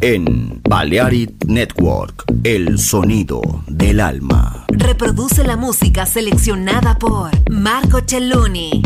En Balearic Network, el sonido del alma. Reproduce la música seleccionada por Marco Celluni.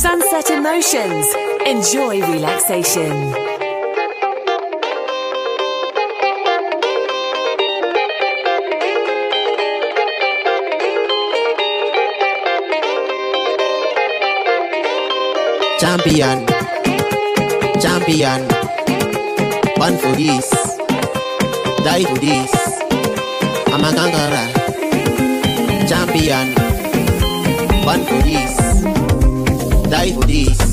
Sunset Emotions. Enjoy relaxation. Champion, champion, born for this, die for this. I'm a gangara. Champion, born for this die for this.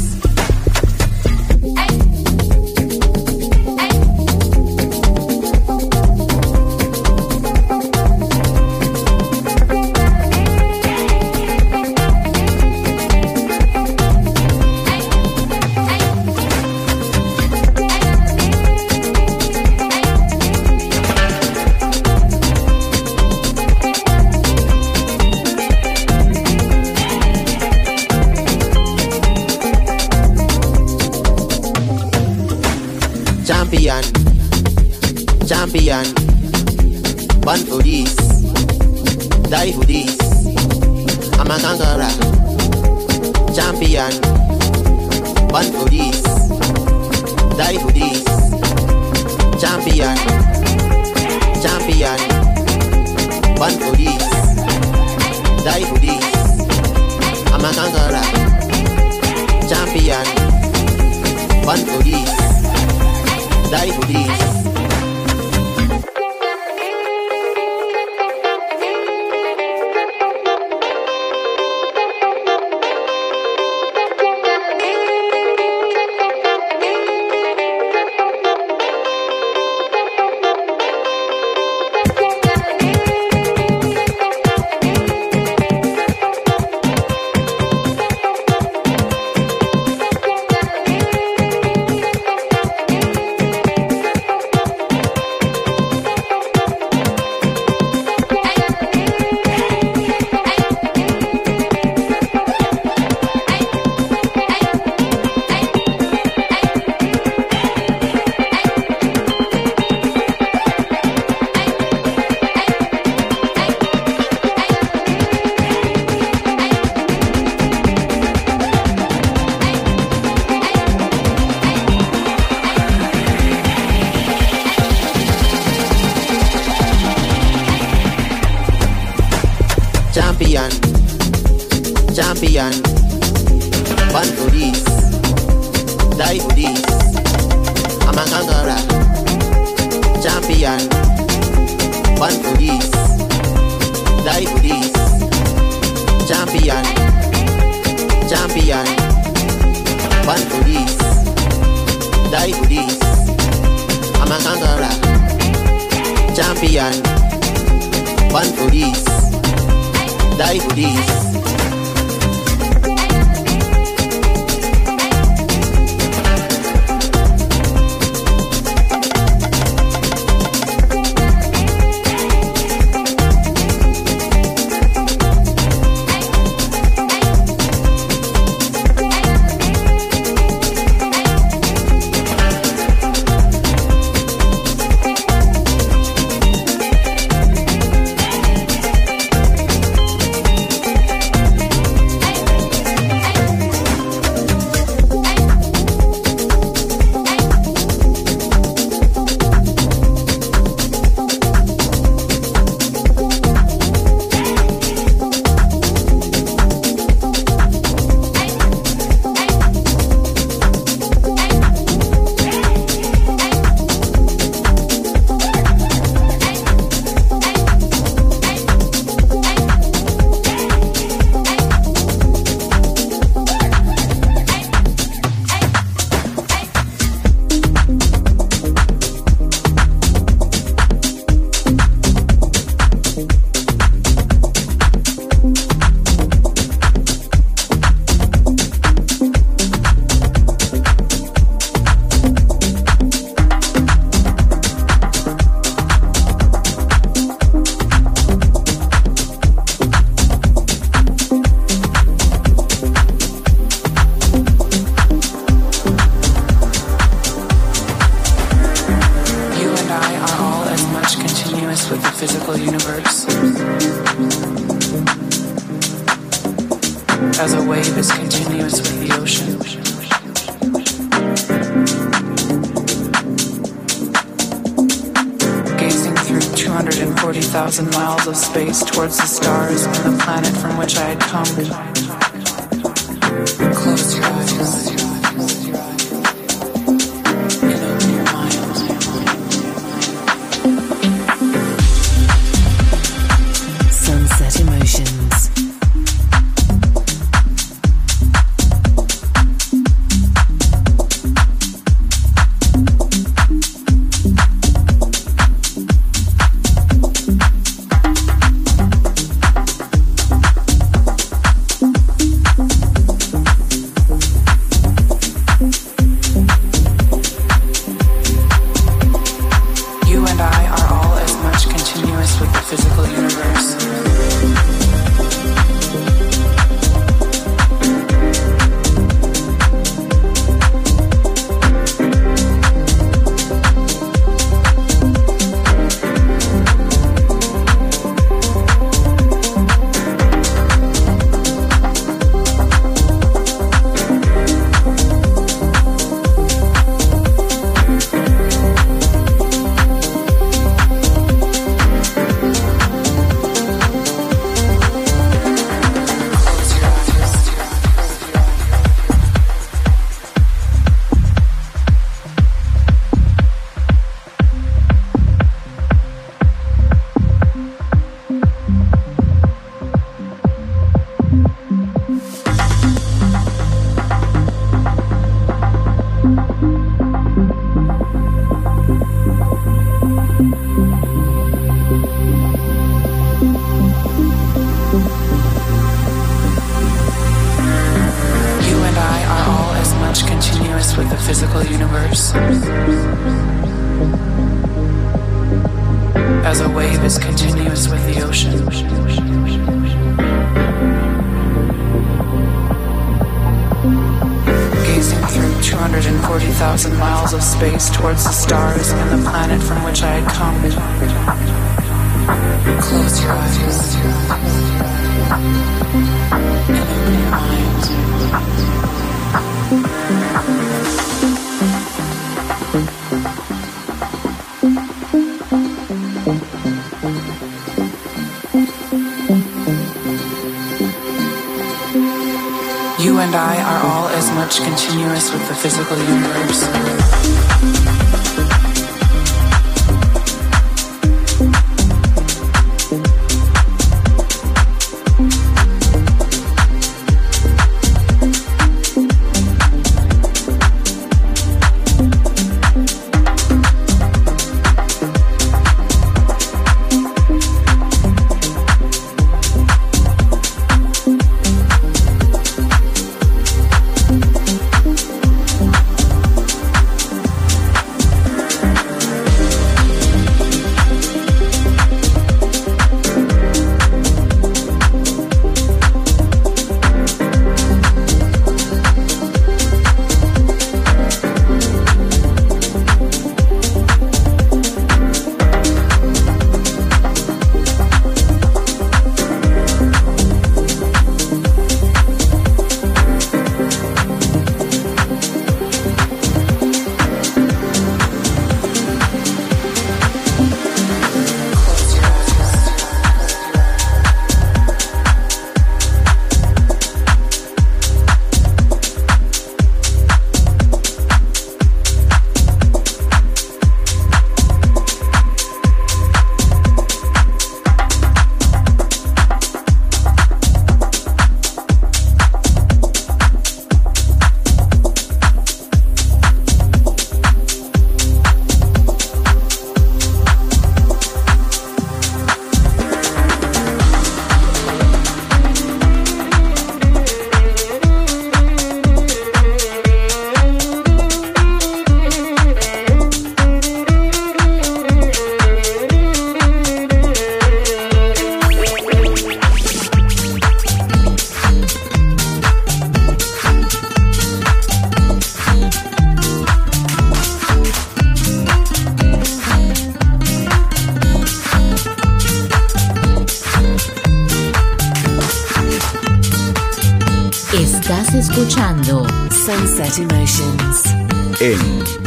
Much continuous with the physical universe.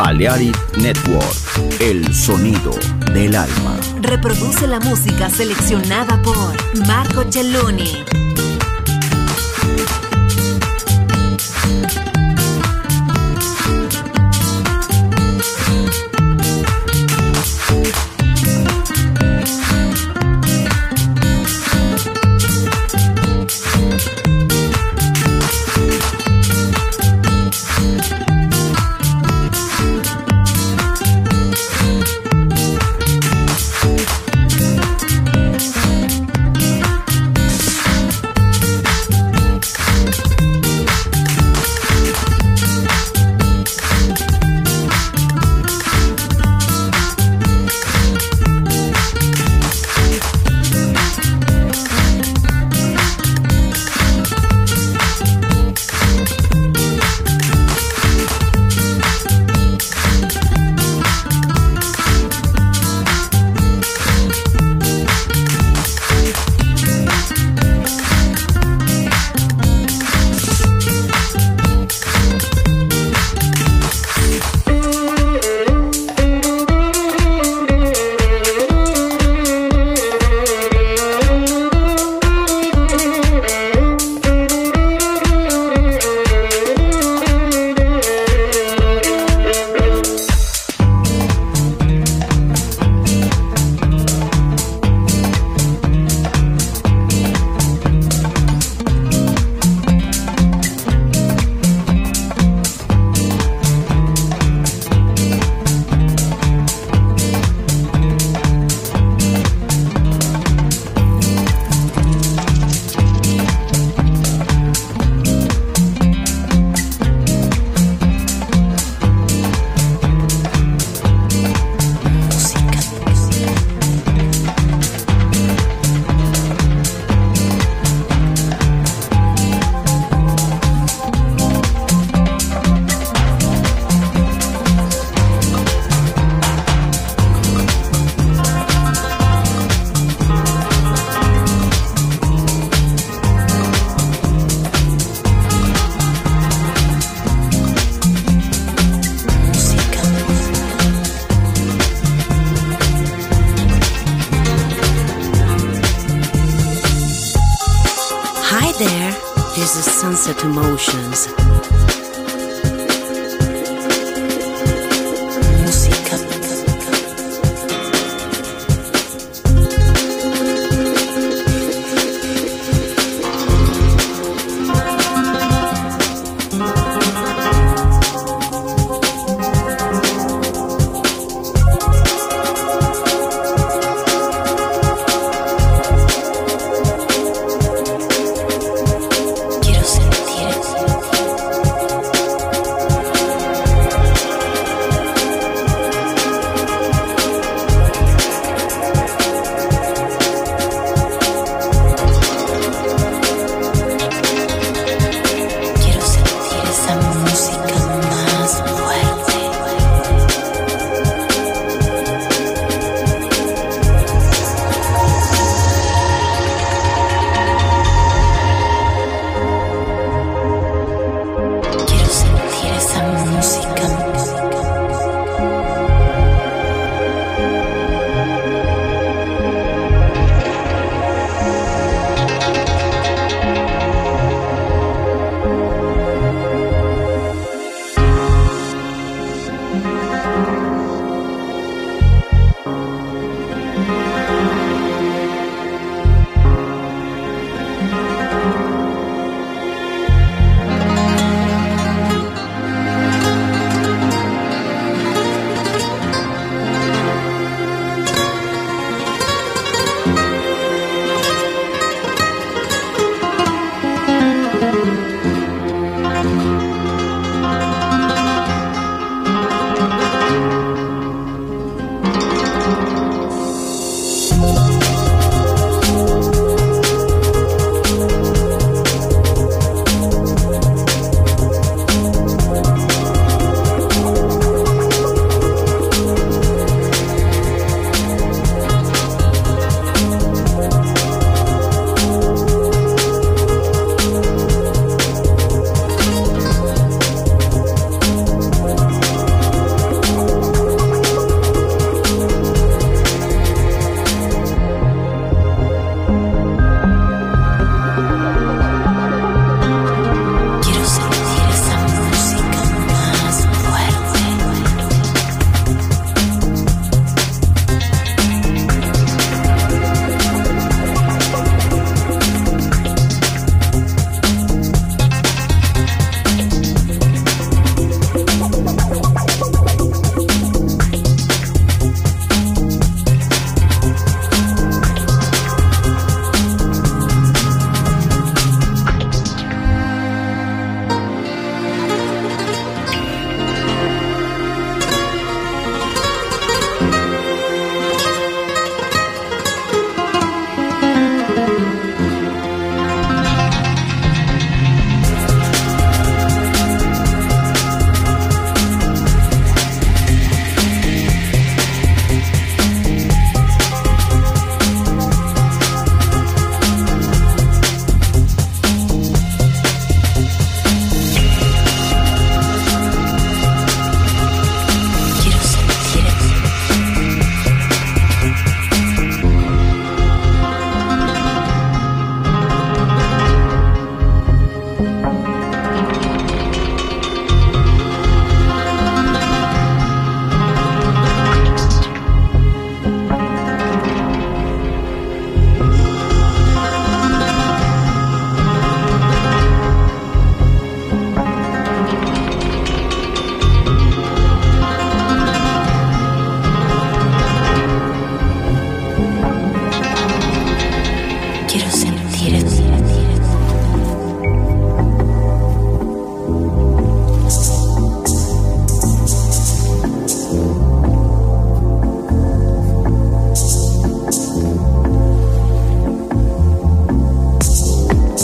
Balearic Network, el sonido del alma. Reproduce la música seleccionada por Marco Celloni. Quiero sentir.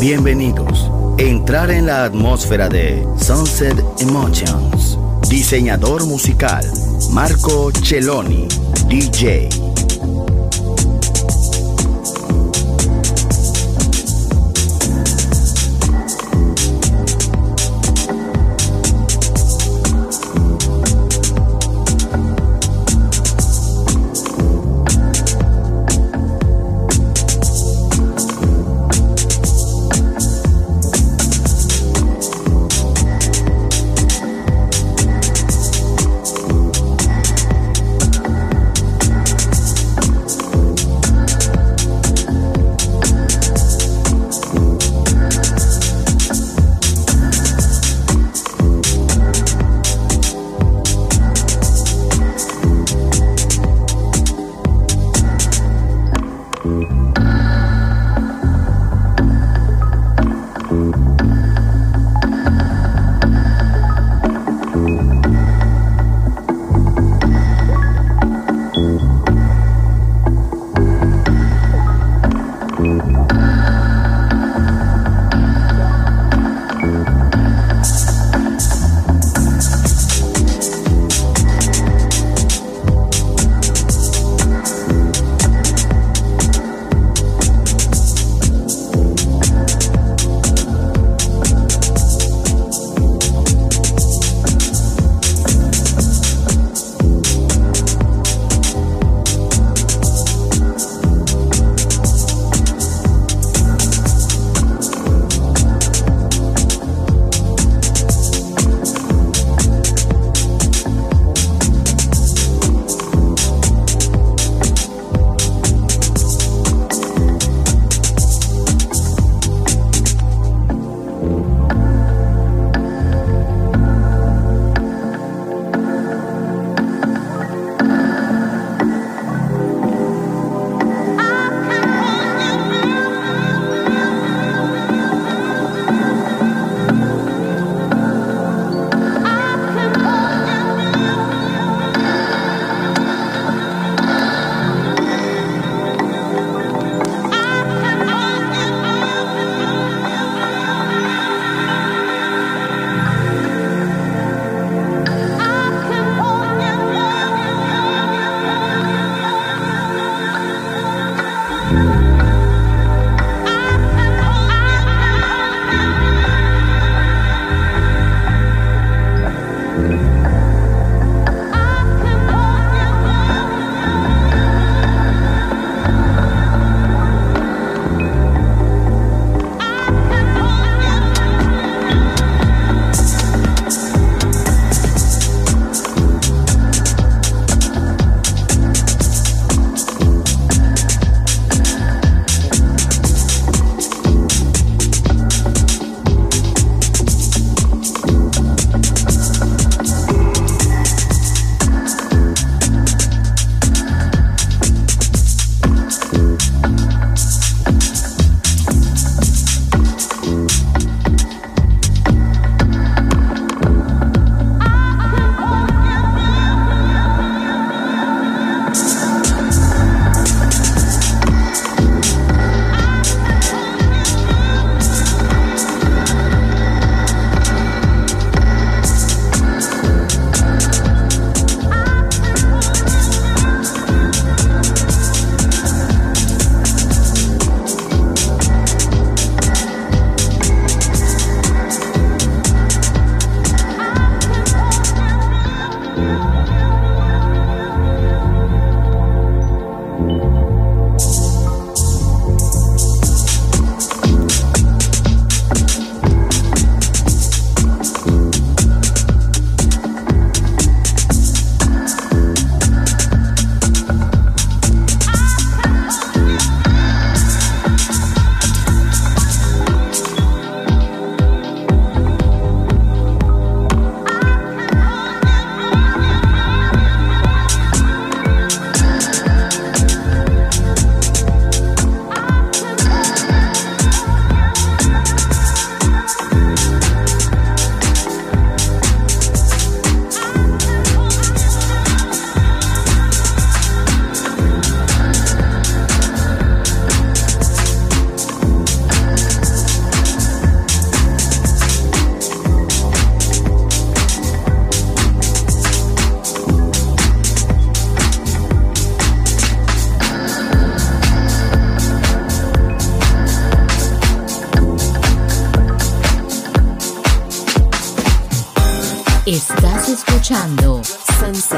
Bienvenidos. Entrar en la atmósfera de Sunset Emotions. Diseñador musical, Marco Celloni, DJ.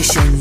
Emotions.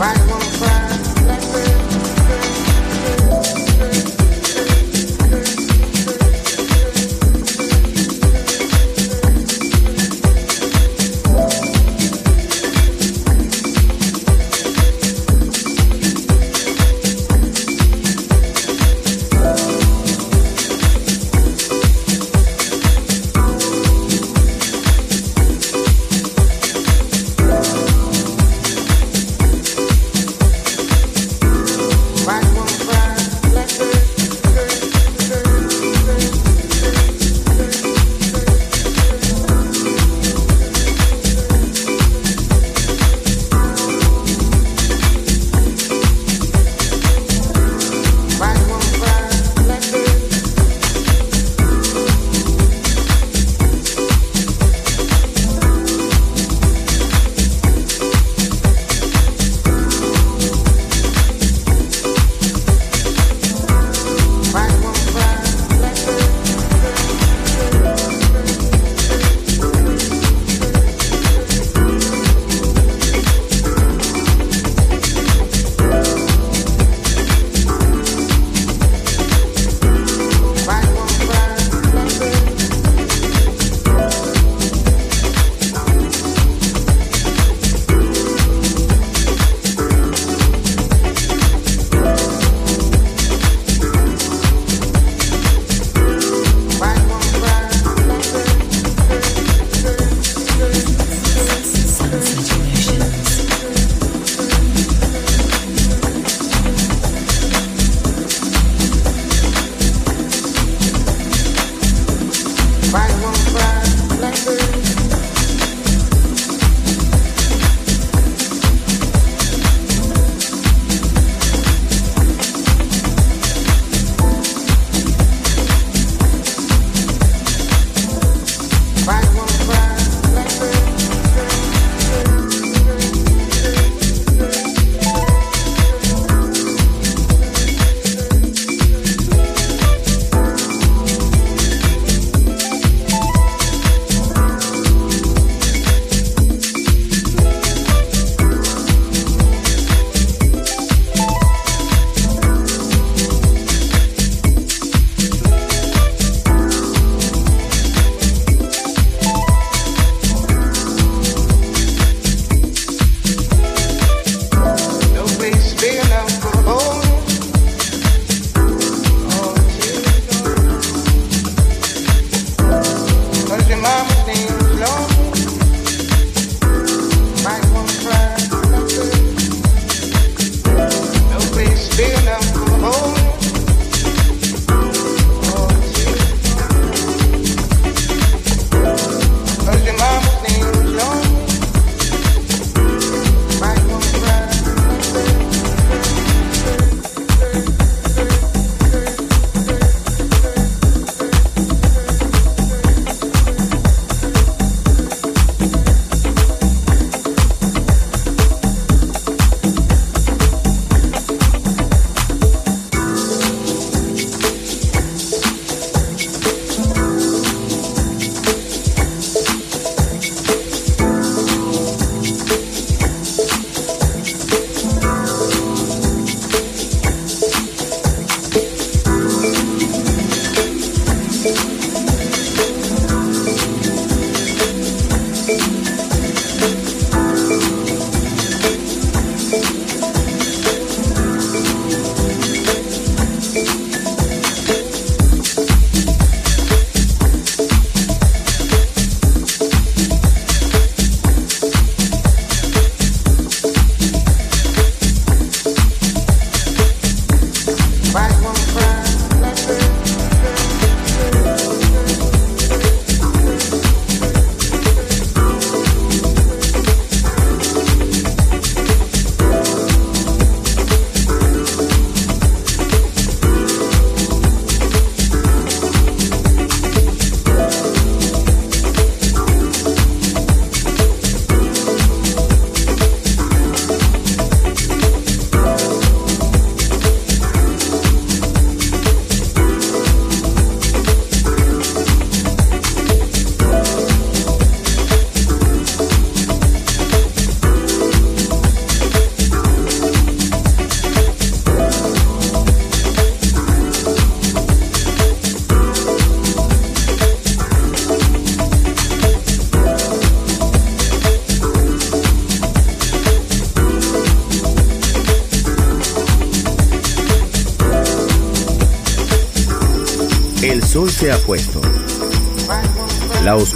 Right one.